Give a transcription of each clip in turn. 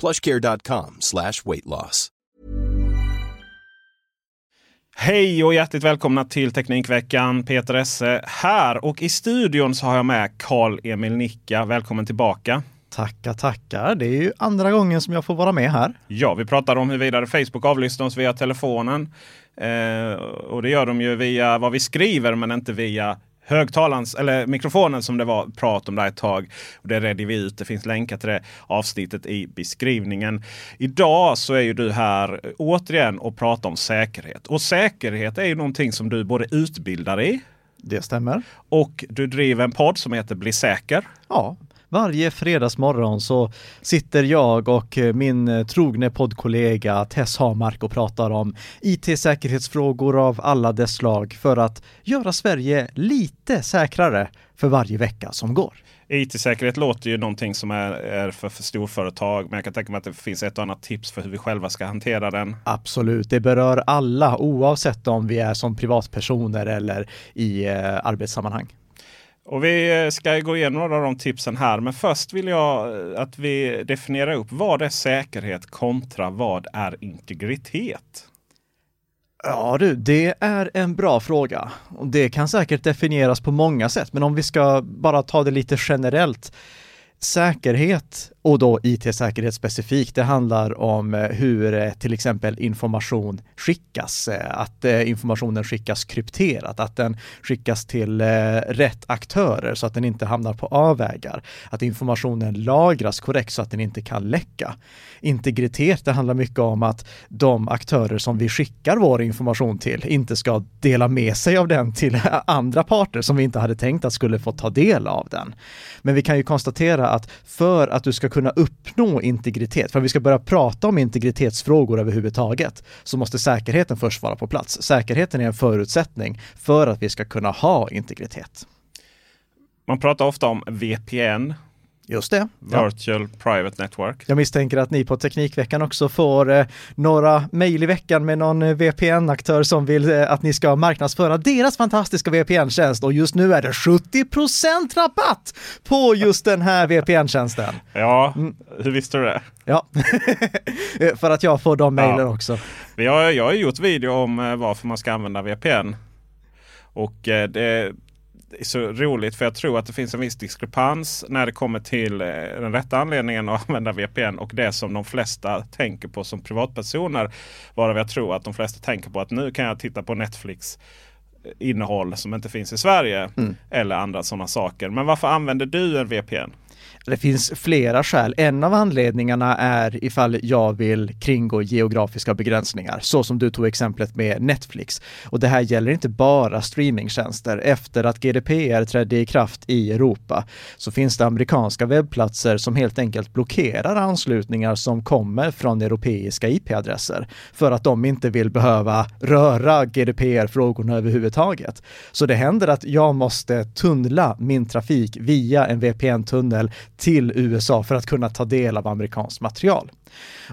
plushcare.com slash weight loss. Hej och hjärtligt välkomna till Teknikveckan. Peter Esse här och i studion så har jag med Karl-Emil Nicka. Välkommen tillbaka. Tackar, tackar. Det är ju andra gången som jag får vara med här. Ja, vi pratar om huruvida Facebook avlyssnar oss via telefonen. Eh, och det gör de ju via vad vi skriver men inte via högtalarens, eller mikrofonen som det var prat om där ett tag. Och det redde vi ut. Det finns länkar till det avsnittet i beskrivningen. Idag så är ju du här återigen och pratar om säkerhet. Och säkerhet är ju någonting som du både utbildar i. Det stämmer. Och du driver en podd som heter Bli säker. Ja, varje fredagsmorgon så sitter jag och min trogne poddkollega Tess Hamark och pratar om IT-säkerhetsfrågor av alla dess slag för att göra Sverige lite säkrare för varje vecka som går. IT-säkerhet låter ju någonting som är, är för, för storföretag. Men jag kan tänka mig att det finns ett och annat tips för hur vi själva ska hantera den. Absolut, det berör alla oavsett om vi är som privatpersoner eller i eh, arbetssammanhang. Och vi eh, ska gå igenom några av de tipsen här. Men först vill jag eh, att vi definierar upp vad är säkerhet kontra vad är integritet? Ja du, det är en bra fråga. Och det kan säkert definieras på många sätt, men om vi ska bara ta det lite generellt. Säkerhet och då IT-säkerhet specifikt, det handlar om eh, hur eh, till exempel information skickas, eh, att informationen skickas krypterat, att den skickas till rätt aktörer så att den inte hamnar på avvägar, att informationen lagras korrekt så att den inte kan läcka. Integritet, det handlar mycket om att de aktörer som vi skickar vår information till inte ska dela med sig av den till andra parter som vi inte hade tänkt att skulle få ta del av den. Men vi kan ju konstatera att för att du ska kunna uppnå integritet, för att vi ska börja prata om integritetsfrågor överhuvudtaget, så måste säkerheten först vara på plats. Säkerheten är en förutsättning för att vi ska kunna ha integritet. Man pratar ofta om VPN, Just det. Virtual ja. Private Network. Jag misstänker att ni på Teknikveckan också får eh, några mejl i veckan med någon eh, VPN-aktör som vill eh, att ni ska marknadsföra deras fantastiska VPN-tjänst och just nu är det 70% rabatt på just den här VPN-tjänsten. Ja, mm. hur visste du det? Ja, för att jag får de mejlen ja. också. Har, jag har gjort video om eh, varför man ska använda VPN. Och eh, det är så roligt för jag tror att det finns en viss diskrepans när det kommer till eh, den rätta anledningen att använda VPN och det som de flesta tänker på som privatpersoner. Varav jag tror att de flesta tänker på att nu kan jag titta på Netflix eh, innehåll som inte finns i Sverige. Mm. Eller andra sådana saker. Men varför använder du en VPN? Det finns flera skäl. En av anledningarna är ifall jag vill kringgå geografiska begränsningar, så som du tog exemplet med Netflix. Och det här gäller inte bara streamingtjänster. Efter att GDPR trädde i kraft i Europa så finns det amerikanska webbplatser som helt enkelt blockerar anslutningar som kommer från europeiska IP-adresser för att de inte vill behöva röra GDPR-frågorna överhuvudtaget. Så det händer att jag måste tunnla min trafik via en VPN-tunnel till USA för att kunna ta del av amerikanskt material.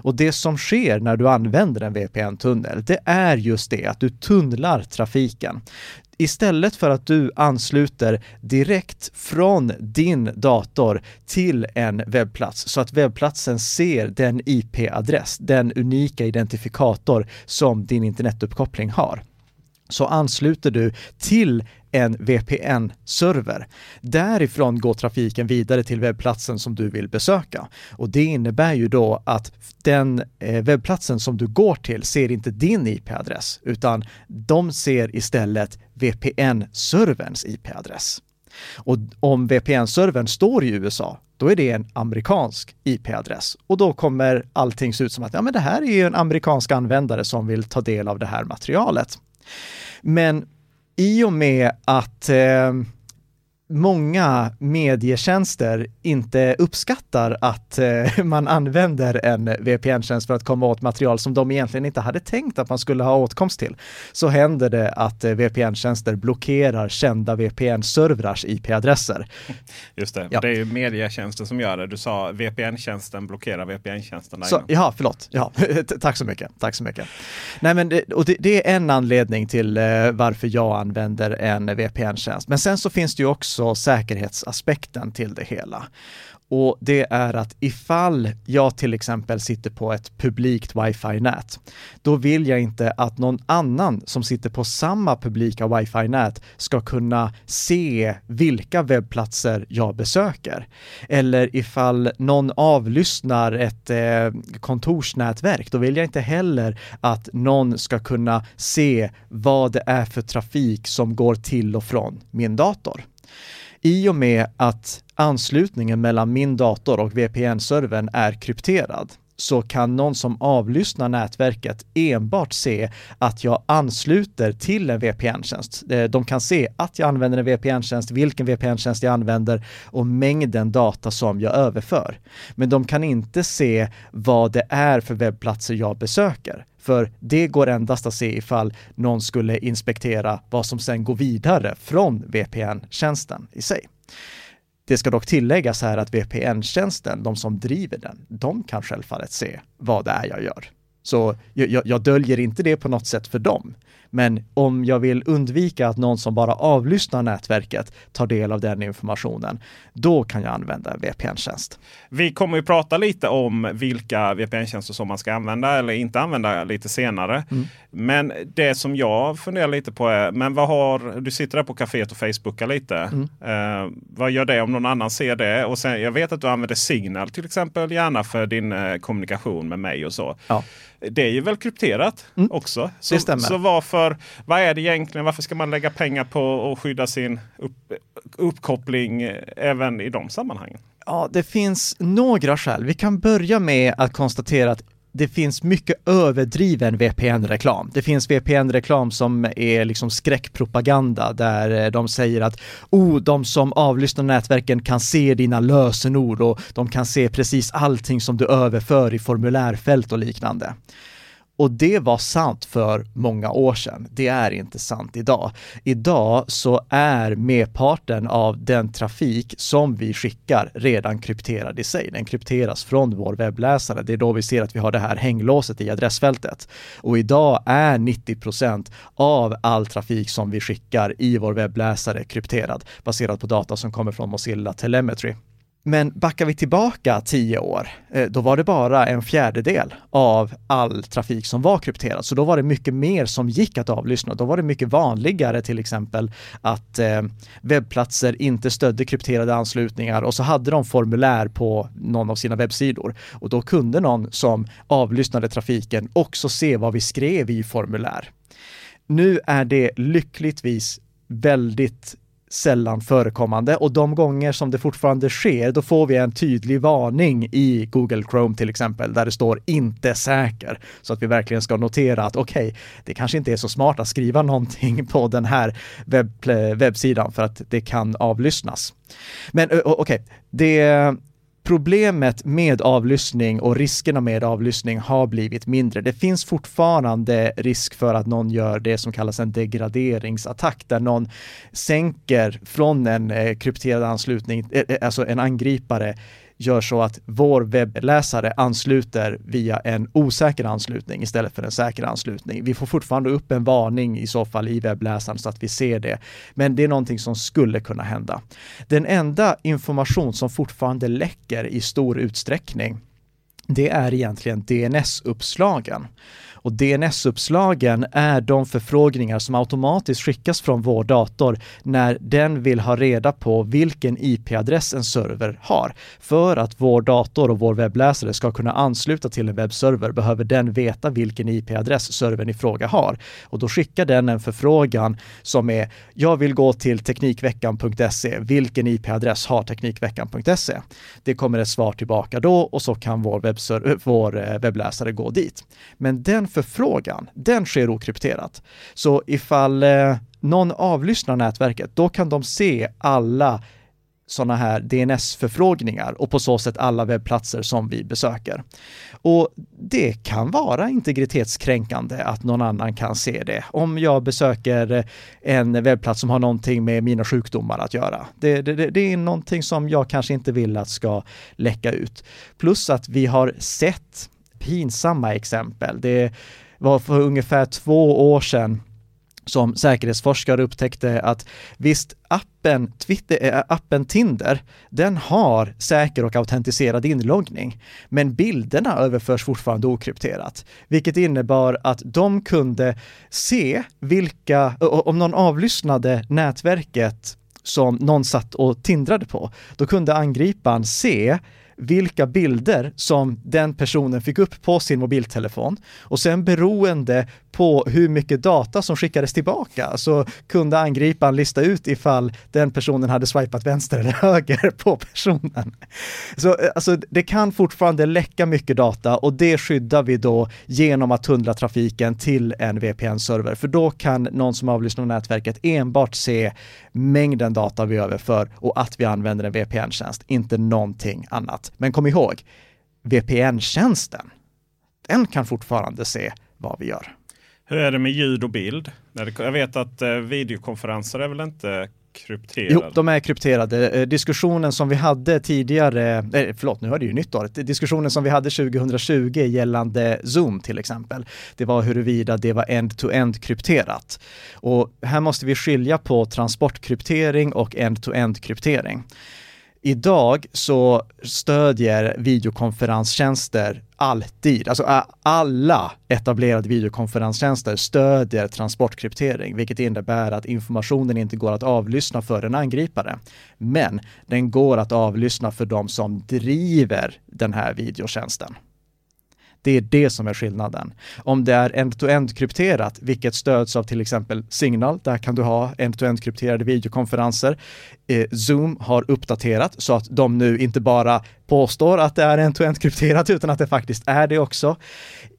Och det som sker när du använder en VPN-tunnel, det är just det att du tunnlar trafiken. Istället för att du ansluter direkt från din dator till en webbplats så att webbplatsen ser den IP-adress, den unika identifikator som din internetuppkoppling har så ansluter du till en VPN-server. Därifrån går trafiken vidare till webbplatsen som du vill besöka. Och det innebär ju då att den eh, webbplatsen som du går till ser inte din IP-adress, utan de ser istället VPN-serverns IP-adress. Och om VPN-servern står i USA, då är det en amerikansk IP-adress och då kommer allting se ut som att ja, men det här är ju en amerikansk användare som vill ta del av det här materialet. Men i och med att eh, många medietjänster inte uppskattar att eh, man använder en VPN-tjänst för att komma åt material som de egentligen inte hade tänkt att man skulle ha åtkomst till, så händer det att eh, VPN-tjänster blockerar kända VPN-servrars IP-adresser. Just det, ja. det är ju medietjänsten som gör det. Du sa VPN-tjänsten blockerar VPN-tjänsten. Ja, förlåt. Ja, tack så mycket. Tack så mycket. Nej, men det, och det, det är en anledning till eh, varför jag använder en VPN-tjänst. Men sen så finns det ju också också säkerhetsaspekten till det hela. Och det är att ifall jag till exempel sitter på ett publikt wifi-nät, då vill jag inte att någon annan som sitter på samma publika wifi-nät ska kunna se vilka webbplatser jag besöker. Eller ifall någon avlyssnar ett eh, kontorsnätverk, då vill jag inte heller att någon ska kunna se vad det är för trafik som går till och från min dator. I och med att anslutningen mellan min dator och VPN-servern är krypterad så kan någon som avlyssnar nätverket enbart se att jag ansluter till en VPN-tjänst. Eh, de kan se att jag använder en VPN-tjänst, vilken VPN-tjänst jag använder och mängden data som jag överför. Men de kan inte se vad det är för webbplatser jag besöker. För det går endast att se ifall någon skulle inspektera vad som sen går vidare från VPN-tjänsten i sig. Det ska dock tilläggas här att VPN-tjänsten, de som driver den, de kan självfallet se vad det är jag gör. Så jag, jag, döljer inte det på något sätt för dem. Men om jag vill undvika att någon som bara avlyssnar nätverket tar del av den informationen, då kan jag använda VPN-tjänst. Vi kommer ju prata lite om vilka VPN-tjänster som man ska använda eller inte använda lite senare. Mm. Men det som jag funderar lite på är, men vad har, du sitter där på kaféet och facebookar lite. Mm. Eh, vad gör det om någon annan ser det? Och sen, jag vet att du använder Signal till exempel gärna för din eh, kommunikation med mig och så. Ja. Det är ju väl krypterat mm. också. Så, det stämmer. Så varför, vad är det egentligen? Varför ska man lägga pengar på att skydda sin upp, uppkoppling eh, även i de sammanhangen? Ja, det finns några skäl. Vi kan börja med att konstatera att det finns mycket överdriven VPN-reklam. Det finns VPN-reklam som är liksom skräckpropaganda där eh, de säger att oh, de som avlyssnar nätverken kan se dina lösenord och de kan se precis allting som du överför i formulärfält och liknande. Och det var sant för många år sedan. Det är inte sant idag. Idag så är merparten av den trafik som vi skickar redan krypterad i sig. Den krypteras från vår webbläsare. Det är då vi ser att vi har det här hänglåset i adressfältet. Och idag är 90 procent av all trafik som vi skickar i vår webbläsare krypterad baserat på data som kommer från Mozilla Telemetry. Men backar vi tillbaka tio år, eh, då var det bara en fjärdedel av all trafik som var krypterad. Så då var det mycket mer som gick att avlyssna. Då var det mycket vanligare till exempel att eh, webbplatser inte stödde krypterade anslutningar och så hade de formulär på någon av sina webbsidor. Och då kunde någon som avlyssnade trafiken också se vad vi skrev i formulär. Nu är det lyckligtvis väldigt sällan förekommande och de gånger som det fortfarande sker, då får vi en tydlig varning i Google Chrome till exempel, där det står inte säker. Så att vi verkligen ska notera att okej, okay, det kanske inte är så smart att skriva någonting på den här webb, eh, webbsidan för att det kan avlyssnas. Men okej, okay, det problemet med avlyssning och riskerna med avlyssning har blivit mindre. Det finns fortfarande risk för att någon gör det som kallas en degraderingsattack, där någon sänker från en eh, krypterad anslutning, eh, eh, alltså en angripare gör så att vår webbläsare ansluter via en osäker anslutning istället för en säker anslutning. Vi får fortfarande upp en varning i så fall i webbläsaren så att vi ser det. Men det är någonting som skulle kunna hända. Den enda information som fortfarande läcker i stor utsträckning det är egentligen DNS-uppslagen. Och DNS-uppslagen är de förfrågningar som automatiskt skickas från vår dator när den vill ha reda på vilken IP-adress en server har. För att vår dator och vår webbläsare ska kunna ansluta till en webbserver behöver den veta vilken IP-adress servern i fråga har. Och då skickar den en förfrågan som är jag vill gå till Teknikveckan.se. Vilken IP-adress har Teknikveckan.se? Det kommer ett svar tillbaka då och så kan vår, vår eh, webbläsare gå dit. Men den förfrågan, den sker okrypterat. Så ifall eh, någon avlyssnar nätverket, då kan de se alla sådana här DNS-förfrågningar och på så sätt alla webbplatser som vi besöker. Och det kan vara integritetskränkande att någon annan kan se det. Om jag besöker en webbplats som har någonting med mina sjukdomar att göra. Det, det, det är någonting som jag kanske inte vill att ska läcka ut. Plus att vi har sett pinsamma exempel. Det var för ungefär två år sedan som säkerhetsforskare upptäckte att visst, appen, Twitter, äh, appen Tinder, den har säker och autentiserad inloggning, men bilderna överförs fortfarande okrypterat, vilket innebar att de kunde se vilka, om någon avlyssnade nätverket som någon satt och tindrade på, då kunde angriparen se vilka bilder som den personen fick upp på sin mobiltelefon och sen beroende på hur mycket data som skickades tillbaka så kunde angriparen lista ut ifall den personen hade swipat vänster eller höger på personen. Så eh, alltså, det kan fortfarande läcka mycket data och det skyddar vi då genom att tunnla trafiken till en VPN-server. För då kan någon som avlyssnar nätverket enbart se mängden data vi överför och att vi använder en VPN-tjänst, inte någonting annat. Men kom ihåg, VPN-tjänsten, den kan fortfarande se vad vi gör. Hur är det med ljud och bild? Jag vet att eh, videokonferenser är väl inte krypterade? Jo, de är krypterade. Eh, diskussionen som vi hade tidigare, eh, förlåt nu är det ju nytt år, diskussionen som vi hade 2020 gällande Zoom till exempel, det var huruvida det var end-to-end krypterat. Och här måste vi skilja på transportkryptering och end-to-end kryptering. Idag så stödjer videokonferenstjänster alltid, alltså alla etablerade videokonferenstjänster stödjer transportkryptering, vilket innebär att informationen inte går att avlyssna för en angripare. Men den går att avlyssna för de som driver den här videotjänsten. Det är det som är skillnaden. Om det är end-to-end krypterat, vilket stöds av till exempel Signal, där kan du ha end-to-end krypterade videokonferenser. Eh, Zoom har uppdaterat så att de nu inte bara påstår att det är end-to-end krypterat utan att det faktiskt är det också.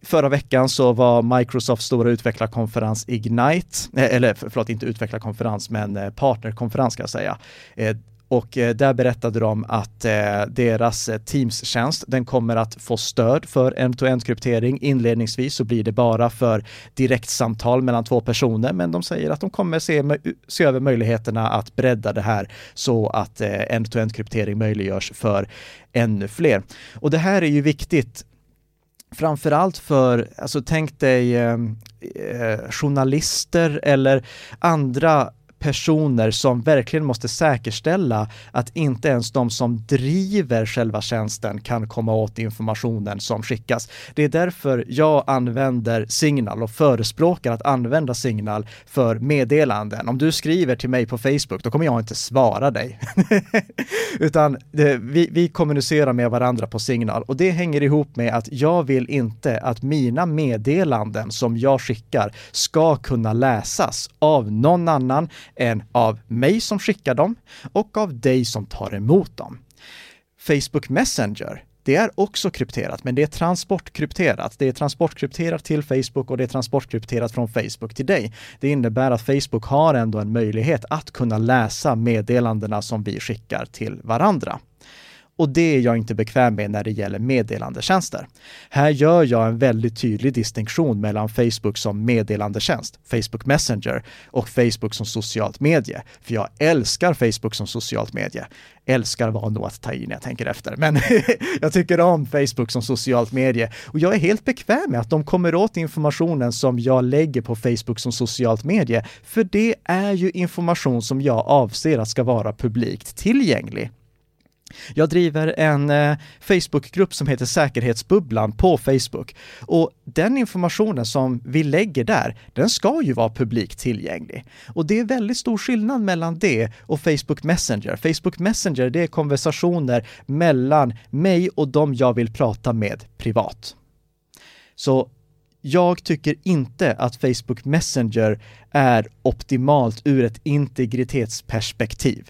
Förra veckan så var Microsofts stora utvecklarkonferens Ignite, eh, eller förlåt, inte utvecklarkonferens, men eh, partnerkonferens ska jag säga. Eh, och eh, där berättade de att eh, deras eh, Teams-tjänst, den kommer att få stöd för end-to-end kryptering. Inledningsvis så blir det bara för direktsamtal mellan två personer, men de säger att de kommer se, se över möjligheterna att bredda det här så att end-to-end kryptering möjliggörs för ännu fler. Och det här är ju viktigt framförallt för, alltså tänk dig eh, journalister eller andra personer som verkligen måste säkerställa att inte ens de som driver själva tjänsten kan komma åt informationen som skickas. Det är därför jag använder Signal och förespråkar att använda Signal för meddelanden. Om du skriver till mig på Facebook, då kommer jag inte svara dig. Utan det, vi, vi kommunicerar med varandra på Signal och det hänger ihop med att jag vill inte att mina meddelanden som jag skickar ska kunna läsas av någon annan än av mig som skickar dem och av dig som tar emot dem. Facebook Messenger, det är också krypterat, men det är transportkrypterat. Det är transportkrypterat till Facebook och det är transportkrypterat från Facebook till dig. Det innebär att Facebook har ändå en möjlighet att kunna läsa meddelandena som vi skickar till varandra. Och det är jag inte bekväm med när det gäller meddelandetjänster. Här gör jag en väldigt tydlig distinktion mellan Facebook som meddelandetjänst, Facebook Messenger, och Facebook som socialt medie. För jag älskar Facebook som socialt medie. Älskar var nog att ta i när jag tänker efter, men jag tycker om Facebook som socialt medie. Och jag är helt bekväm med att de kommer åt informationen som jag lägger på Facebook som socialt medie, för det är ju information som jag avser att ska vara publikt tillgänglig. Jag driver en eh, Facebookgrupp som heter Säkerhetsbubblan på Facebook och den informationen som vi lägger där, den ska ju vara publikt tillgänglig. Och det är väldigt stor skillnad mellan det och Facebook Messenger. Facebook Messenger, det är konversationer mellan mig och de jag vill prata med privat. Så jag tycker inte att Facebook Messenger är optimalt ur ett integritetsperspektiv.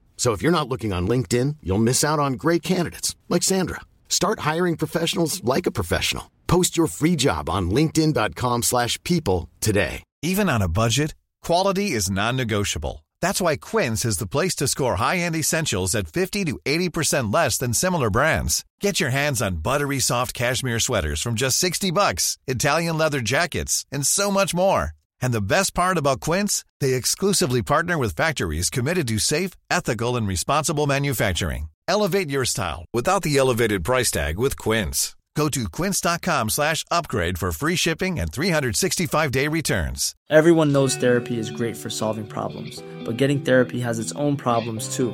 So if you're not looking on LinkedIn, you'll miss out on great candidates like Sandra. Start hiring professionals like a professional. Post your free job on linkedin.com/people today. Even on a budget, quality is non-negotiable. That's why Quince is the place to score high-end essentials at 50 to 80% less than similar brands. Get your hands on buttery soft cashmere sweaters from just 60 bucks, Italian leather jackets, and so much more. And the best part about Quince, they exclusively partner with factories committed to safe, ethical, and responsible manufacturing. Elevate your style without the elevated price tag with Quince. Go to quince.com slash upgrade for free shipping and 365-day returns. Everyone knows therapy is great for solving problems, but getting therapy has its own problems too,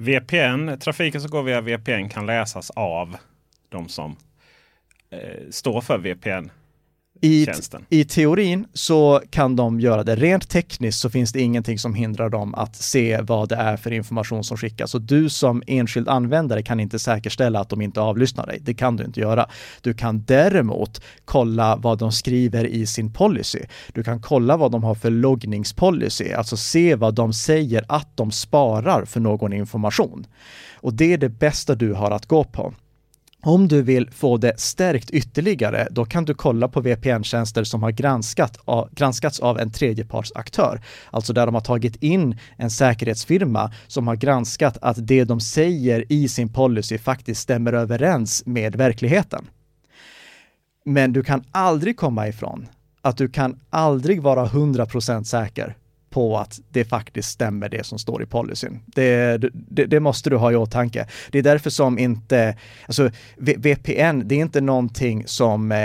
VPN, trafiken som går via VPN kan läsas av de som eh, står för VPN. I, tjänsten. I teorin så kan de göra det. Rent tekniskt så finns det ingenting som hindrar dem att se vad det är för information som skickas. Och du som enskild användare kan inte säkerställa att de inte avlyssnar dig. Det kan du inte göra. Du kan däremot kolla vad de skriver i sin policy. Du kan kolla vad de har för loggningspolicy, alltså se vad de säger att de sparar för någon information. Och det är det bästa du har att gå på. Om du vill få det stärkt ytterligare, då kan du kolla på VPN-tjänster som har granskat, granskats av en tredjepartsaktör. Alltså där de har tagit in en säkerhetsfirma som har granskat att det de säger i sin policy faktiskt stämmer överens med verkligheten. Men du kan aldrig komma ifrån att du kan aldrig vara 100% säker på att det faktiskt stämmer det som står i policyn. Det, det, det, måste du ha i åtanke. Det är därför som inte, alltså VPN, det är inte någonting som eh,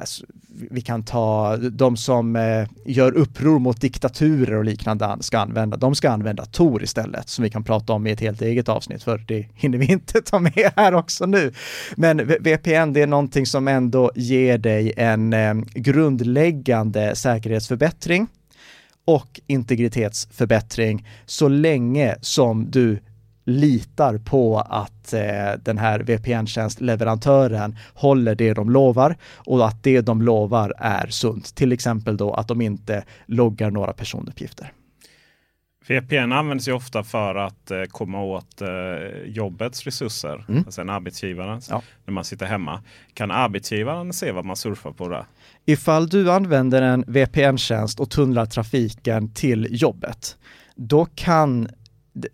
alltså, vi kan ta de som eh, gör uppror mot diktaturer och liknande ska använda. De ska använda Tor istället, som vi kan prata om i ett helt eget avsnitt, för det hinner vi inte ta med här också nu. Men VPN, det är någonting som ändå ger dig en eh, grundläggande säkerhetsförbättring och integritetsförbättring så länge som du litar på att eh, den här VPN-tjänstleverantören håller det de lovar och att det de lovar är sunt. Till exempel då att de inte loggar några personuppgifter. VPN används ju ofta för att eh, komma åt eh, jobbets resurser, mm. alltså en arbetsgivarens, ja. när man sitter hemma. Kan arbetsgivaren se vad man surfar på där? Ifall du använder en VPN-tjänst och tunnlar trafiken till jobbet, då kan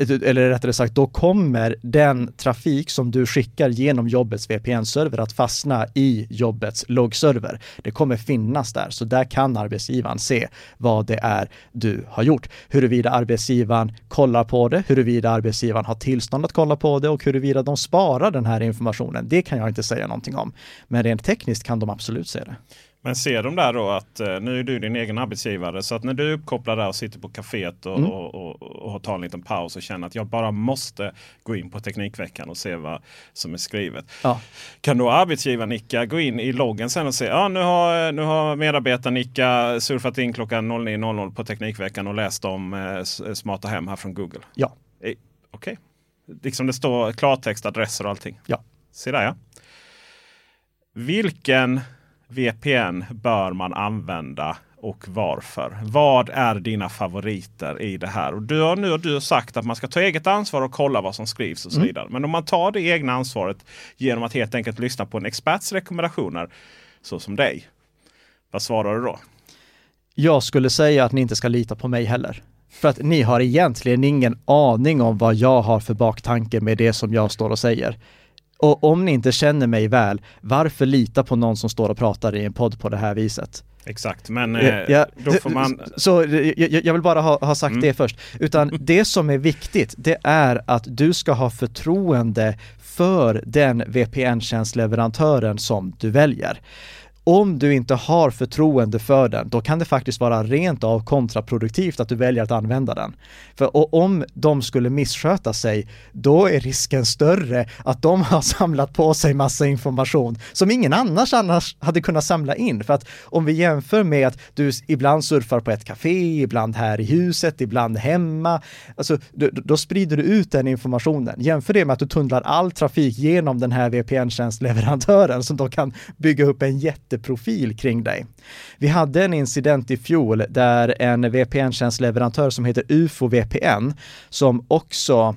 eller rättare sagt, då kommer den trafik som du skickar genom jobbets VPN-server att fastna i jobbets loggserver. Det kommer finnas där, så där kan arbetsgivaren se vad det är du har gjort. Huruvida arbetsgivaren kollar på det, huruvida arbetsgivaren har tillstånd att kolla på det och huruvida de sparar den här informationen, det kan jag inte säga någonting om. Men rent tekniskt kan de absolut se det. Men ser de där då att eh, nu är du din egen arbetsgivare så att när du är uppkopplad där och sitter på kaféet och, mm. och, och, och, tar en liten paus och känner att jag bara måste gå in på Teknikveckan och se vad som är skrivet. Ja. Kan då arbetsgivaren Nicka gå in i loggen sen och se ja nu har, nu har medarbetaren Nicka surfat in klockan 09.00 på Teknikveckan och läst om eh, smarta hem här från Google? Ja. Eh, Okej. Okay. Liksom det står klartext, adresser och allting? Ja. Se där ja. Vilken VPN bör man använda och varför? Vad är dina favoriter i det här? Och du har nu har du sagt att man ska ta eget ansvar och kolla vad som skrivs och så mm. vidare. Men om man tar det egna ansvaret genom att helt enkelt lyssna på en experts rekommendationer, så som dig. Vad svarar du då? Jag skulle säga att ni inte ska lita på mig heller. För att ni har egentligen ingen aning om vad jag har för baktanke med det som jag står och säger. Och om ni inte känner mig väl, varför lita på någon som står och pratar i en podd på det här viset? Exakt, men eh, ja, då får man... Så jag, jag vill bara ha, ha sagt mm. det först. Utan det som är viktigt, det är att du ska ha förtroende för den VPN-tjänstleverantören som du väljer om du inte har förtroende för den, då kan det faktiskt vara rent av kontraproduktivt att du väljer att använda den. För om de skulle missköta sig, då är risken större att de har samlat på sig massa information som ingen annars annars hade kunnat samla in. För att om vi jämför med att du ibland surfar på ett café, ibland här i huset, ibland hemma, alltså då, då sprider du ut den informationen. Jämför det med att du tunnlar all trafik genom den här VPN-tjänstleverantören som då kan bygga upp en jätte jätteprofil kring dig. Vi hade en incident i fjol där en VPN-tjänstleverantör som heter UFO VPN, som också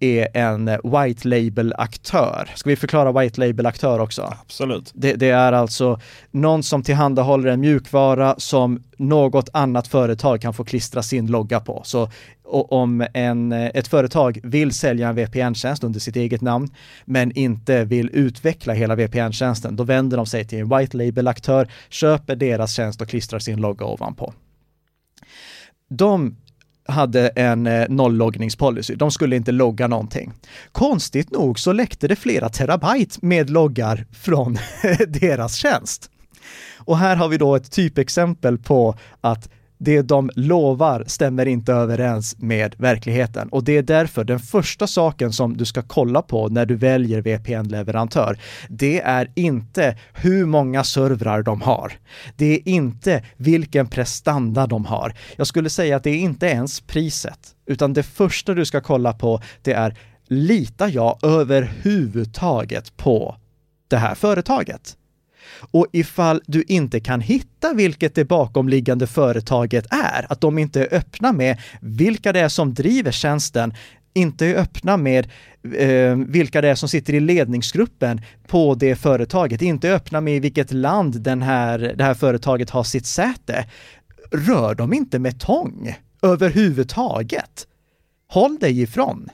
är en white label-aktör. Ska vi förklara white label-aktör också? Absolut. Det, det, är alltså någon som tillhandahåller en mjukvara som något annat företag kan få klistra sin logga på. Så om en, ett företag vill sälja en VPN-tjänst under sitt eget namn, men inte vill utveckla hela VPN-tjänsten, då vänder de sig till en white label-aktör, köper deras tjänst och klistrar sin logga ovanpå. De hade en eh, nollloggningspolicy. De skulle inte logga någonting. Konstigt nog så läckte det flera terabyte med loggar från deras tjänst. Och här har vi då ett typexempel på att det de lovar stämmer inte överens med verkligheten och det är därför den första saken som du ska kolla på när du väljer VPN-leverantör, det är inte hur många servrar de har. Det är inte vilken prestanda de har. Jag skulle säga att det är inte ens priset, utan det första du ska kolla på, det är litar jag överhuvudtaget på det här företaget? Och ifall du inte kan hitta vilket det bakomliggande företaget är, att de inte är öppna med vilka det är som driver tjänsten, inte är öppna med eh, vilka det är som sitter i ledningsgruppen på det företaget, inte är öppna med i vilket land den här, det här företaget har sitt säte. Rör dem inte med tång överhuvudtaget. Håll dig ifrån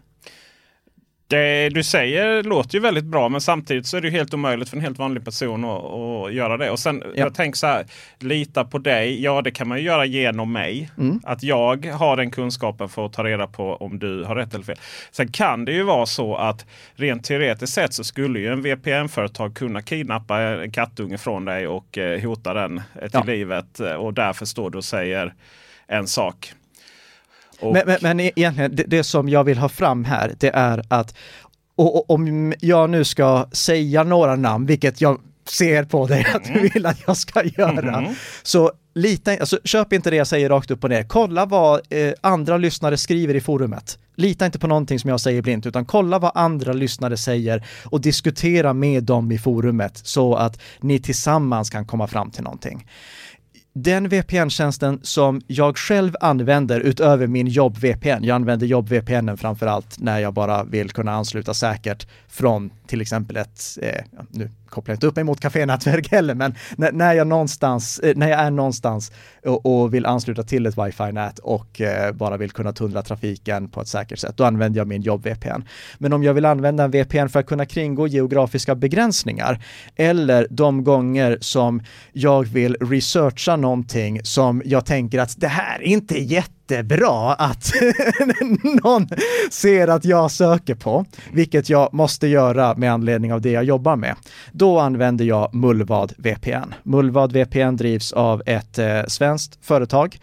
det du säger låter ju väldigt bra men samtidigt så är det helt omöjligt för en helt vanlig person att, att göra det. Och sen Ja. jag tänker så här, lita på dig. Ja det kan man ju göra genom mig. Mm. Att jag har den kunskapen för att ta reda på om du har rätt eller fel. Sen kan det ju vara så att rent teoretiskt sett så skulle ju en VPN-företag kunna kidnappa en kattunge från dig och eh, hota den eh, till Ja. livet. Eh, Och därför står du och säger en sak. Och, Men, men, men egentligen, det, det som jag vill ha fram här, det är att och, om jag nu ska säga några namn, vilket jag ser på dig att du vill att jag ska göra, Mhm. så lita, alltså, köp inte det jag säger rakt upp och ner. Kolla vad eh, andra lyssnare skriver i forumet. Lita inte på någonting som jag säger blint, utan kolla vad andra lyssnare säger och diskutera med dem i forumet så att ni tillsammans kan komma fram till någonting den VPN-tjänsten som jag själv använder utöver min jobb-VPN, jag använder jobb-VPN framför allt när jag bara vill kunna ansluta säkert från till exempel ett, eh, nu kopplar jag inte upp mig mot kafénätverk heller, men när, när jag någonstans, eh, när jag är någonstans och, och vill ansluta till ett wifi-nät och eh, bara vill kunna tunnla trafiken på ett säkert sätt, då använder jag min jobb-VPN. Men om jag vill använda en VPN för att kunna kringgå geografiska begränsningar eller de gånger som jag vill researcha någonting som jag tänker att det här är inte jättebra att någon ser att jag söker på, vilket jag måste göra med anledning av det jag jobbar med. Då använder jag Mullvad VPN. Mullvad VPN drivs av ett eh, svenskt företag.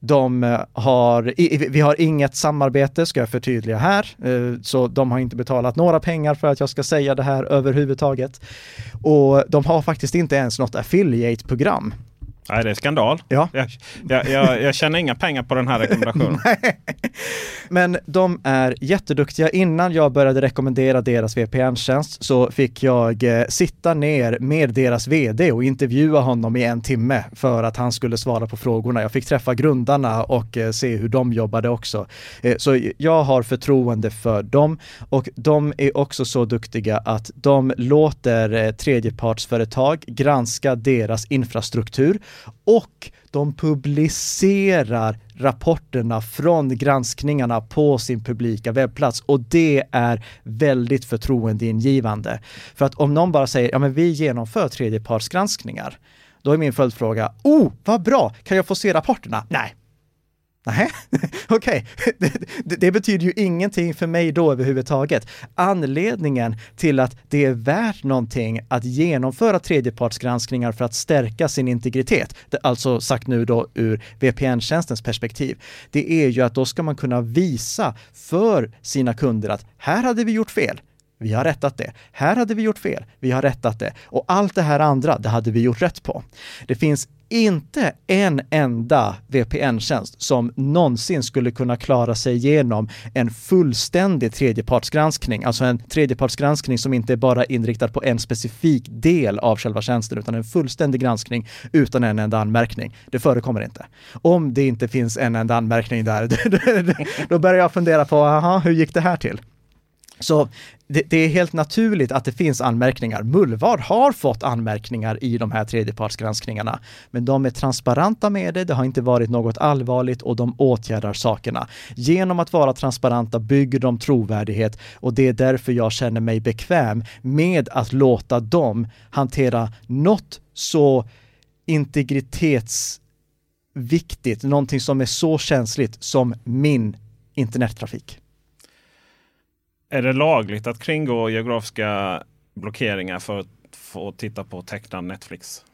De eh, har, i- vi har inget samarbete, ska jag förtydliga här, eh, så de har inte betalat några pengar för att jag ska säga det här överhuvudtaget. Och de har faktiskt inte ens något affiliate-program. Nej, det är skandal. Ja. Jag, jag, jag, jag tjänar inga pengar på den här rekommendationen. Men de är jätteduktiga. Innan jag började rekommendera deras VPN-tjänst så fick jag eh, sitta ner med deras vd och intervjua honom i en timme för att han skulle svara på frågorna. Jag fick träffa grundarna och eh, se hur de jobbade också. Eh, så jag har förtroende för dem och de är också så duktiga att de låter eh, tredjepartsföretag granska deras infrastruktur och de publicerar rapporterna från granskningarna på sin publika webbplats och det är väldigt förtroendeingivande. För att om någon bara säger, ja men vi genomför tredjepartsgranskningar, då är min följdfråga, oh vad bra, kan jag få se rapporterna? Nej. Nej, okej. Det, det, det betyder ju ingenting för mig då överhuvudtaget. Anledningen till att det är värt någonting att genomföra tredjepartsgranskningar för att stärka sin integritet, alltså sagt nu då ur VPN-tjänstens perspektiv, det är ju att då ska man kunna visa för sina kunder att här hade vi gjort fel. Vi har rättat det. Här hade vi gjort fel. Vi har rättat det. Och allt det här andra, det hade vi gjort rätt på. Det finns inte en enda VPN-tjänst som någonsin skulle kunna klara sig igenom en fullständig tredjepartsgranskning, alltså en tredjepartsgranskning som inte är bara inriktad på en specifik del av själva tjänsten, utan en fullständig granskning utan en enda anmärkning. Det förekommer inte. Om det inte finns en enda anmärkning där, då börjar jag fundera på, aha, hur gick det här till? Så det, det, är helt naturligt att det finns anmärkningar. Mullvad har fått anmärkningar i de här tredjepartsgranskningarna, men de är transparenta med det. Det har inte varit något allvarligt och de åtgärdar sakerna. Genom att vara transparenta bygger de trovärdighet och det är därför jag känner mig bekväm med att låta dem hantera något så integritetsviktigt, någonting som är så känsligt som min internettrafik. Är det lagligt att kringgå geografiska blockeringar för att få titta på tecknad Netflix?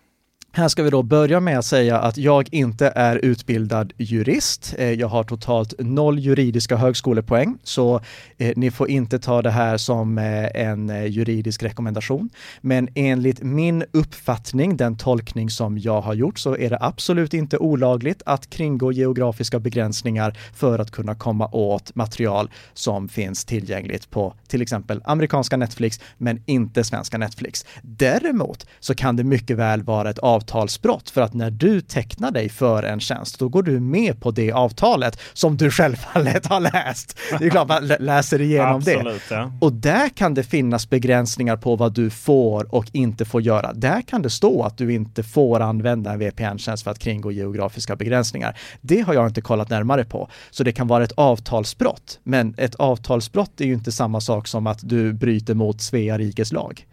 Här ska vi då börja med att säga att jag inte är utbildad jurist. Eh, jag har totalt noll juridiska högskolepoäng, så eh, ni får inte ta det här som eh, en juridisk rekommendation. Men enligt min uppfattning, den tolkning som jag har gjort, så är det absolut inte olagligt att kringgå geografiska begränsningar för att kunna komma åt material som finns tillgängligt på till exempel amerikanska Netflix, men inte svenska Netflix. Däremot så kan det mycket väl vara ett avtal avtalsbrott för att när du tecknar dig för en tjänst, då går du med på det avtalet som du självfallet har läst. Det är klart man läser igenom Absolut, det. ja. Och där kan det finnas begränsningar på vad du får och inte får göra. Där kan det stå att du inte får använda en VPN-tjänst för att kringgå geografiska begränsningar. Det har jag inte kollat närmare på. Så det kan vara ett avtalsbrott. Men ett avtalsbrott är ju inte samma sak som att du bryter mot Svea rikes lag.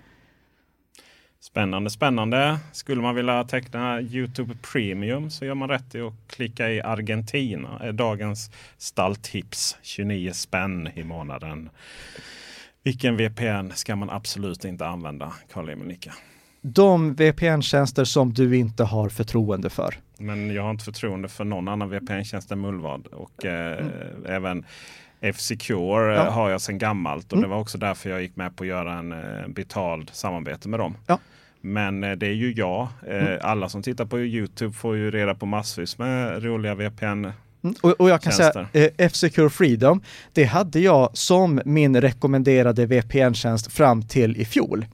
Spännande, spännande. Skulle man vilja teckna Youtube Premium så gör man rätt i att klicka i Argentina. dagens stalltips. 29 spänn i månaden. Vilken VPN ska man absolut inte använda, Karl-Emil Nicka? De VPN-tjänster som du inte har förtroende för. Men jag har inte förtroende för någon annan VPN-tjänst än Mullvad. Och eh, Mm. även F-Secure eh, Ja. har jag sedan gammalt. Och Mm. det var också därför jag gick med på att göra en eh, betald samarbete med dem. Ja. Men eh, det är ju jag. Mm. Alla som tittar på Youtube får ju reda på massvis med roliga VPN. Mm, Och, och jag kan Tjänster. säga, eh, F-Secure Freedom, det hade jag som min rekommenderade VPN-tjänst fram till i fjol.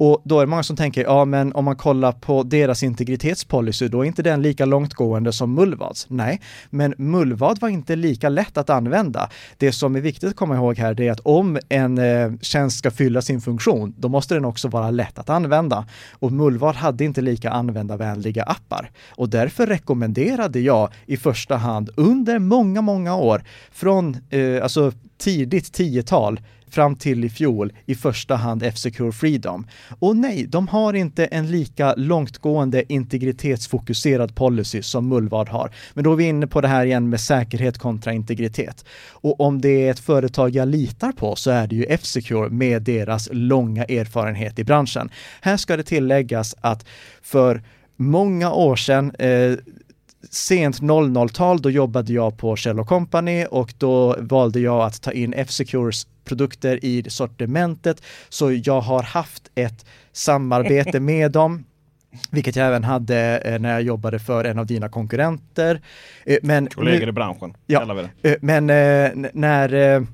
Och då är det många som tänker, ja men om man kollar på deras integritetspolicy, då är inte den lika långtgående som Mullvads. Nej, men Mullvad var inte lika lätt att använda. Det som är viktigt att komma ihåg här, det är att om en eh, tjänst ska fylla sin funktion, då måste den också vara lätt att använda. Och Mullvad hade inte lika användarvänliga appar. Och därför rekommenderade jag i första hand under många, många år, från eh, alltså tidigt 10-tal fram till i fjol i första hand F-Secure Freedom. Och nej, de har inte en lika långtgående integritetsfokuserad policy som Mullvad har. Men då är vi inne på det här igen med säkerhet kontra integritet. Och om det är ett företag jag litar på så är det ju F-Secure med deras långa erfarenhet i branschen. Här ska det tilläggas att för många år sedan eh, sent 00-tal, då jobbade jag på Shell Company och då valde jag att ta in F-Secures produkter i sortimentet. Så jag har haft ett samarbete med dem. Vilket jag även hade eh, när jag jobbade för en av dina konkurrenter. Eh, Men Kollegor nu- i branschen Ja. Eh, Men när,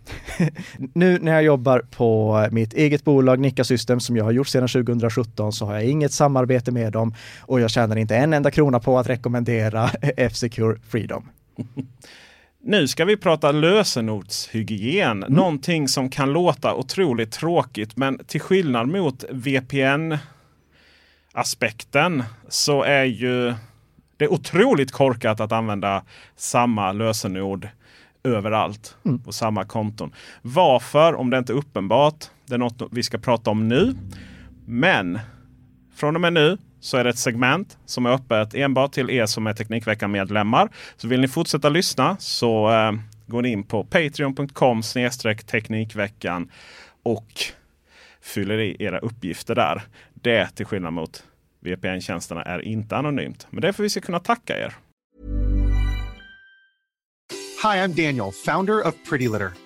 nu när jag jobbar på mitt eget bolag Nika System som jag har gjort sedan 2017 så har jag inget samarbete med dem och jag tjänar inte en enda krona på att rekommendera F-Secure Freedom. Nu ska vi prata lösenordshygien. Mm. Någonting som kan låta otroligt tråkigt men till skillnad mot VPN aspekten så är ju det otroligt korkat att använda samma lösenord överallt Mm. på samma konton. Varför? Om det inte är uppenbart. Det är något vi ska prata om nu. Men från och med nu så är det ett segment som är öppet enbart till er som är Teknikveckan-medlemmar. Så vill ni fortsätta lyssna så eh, går ni in på patreon.com Teknikveckan och fyller i era uppgifter där. Det till skillnad mot VPN-tjänsterna är inte anonymt. Men det är för att vi ska kunna tacka er. Hi, I'm Daniel, founder of Pretty Litter.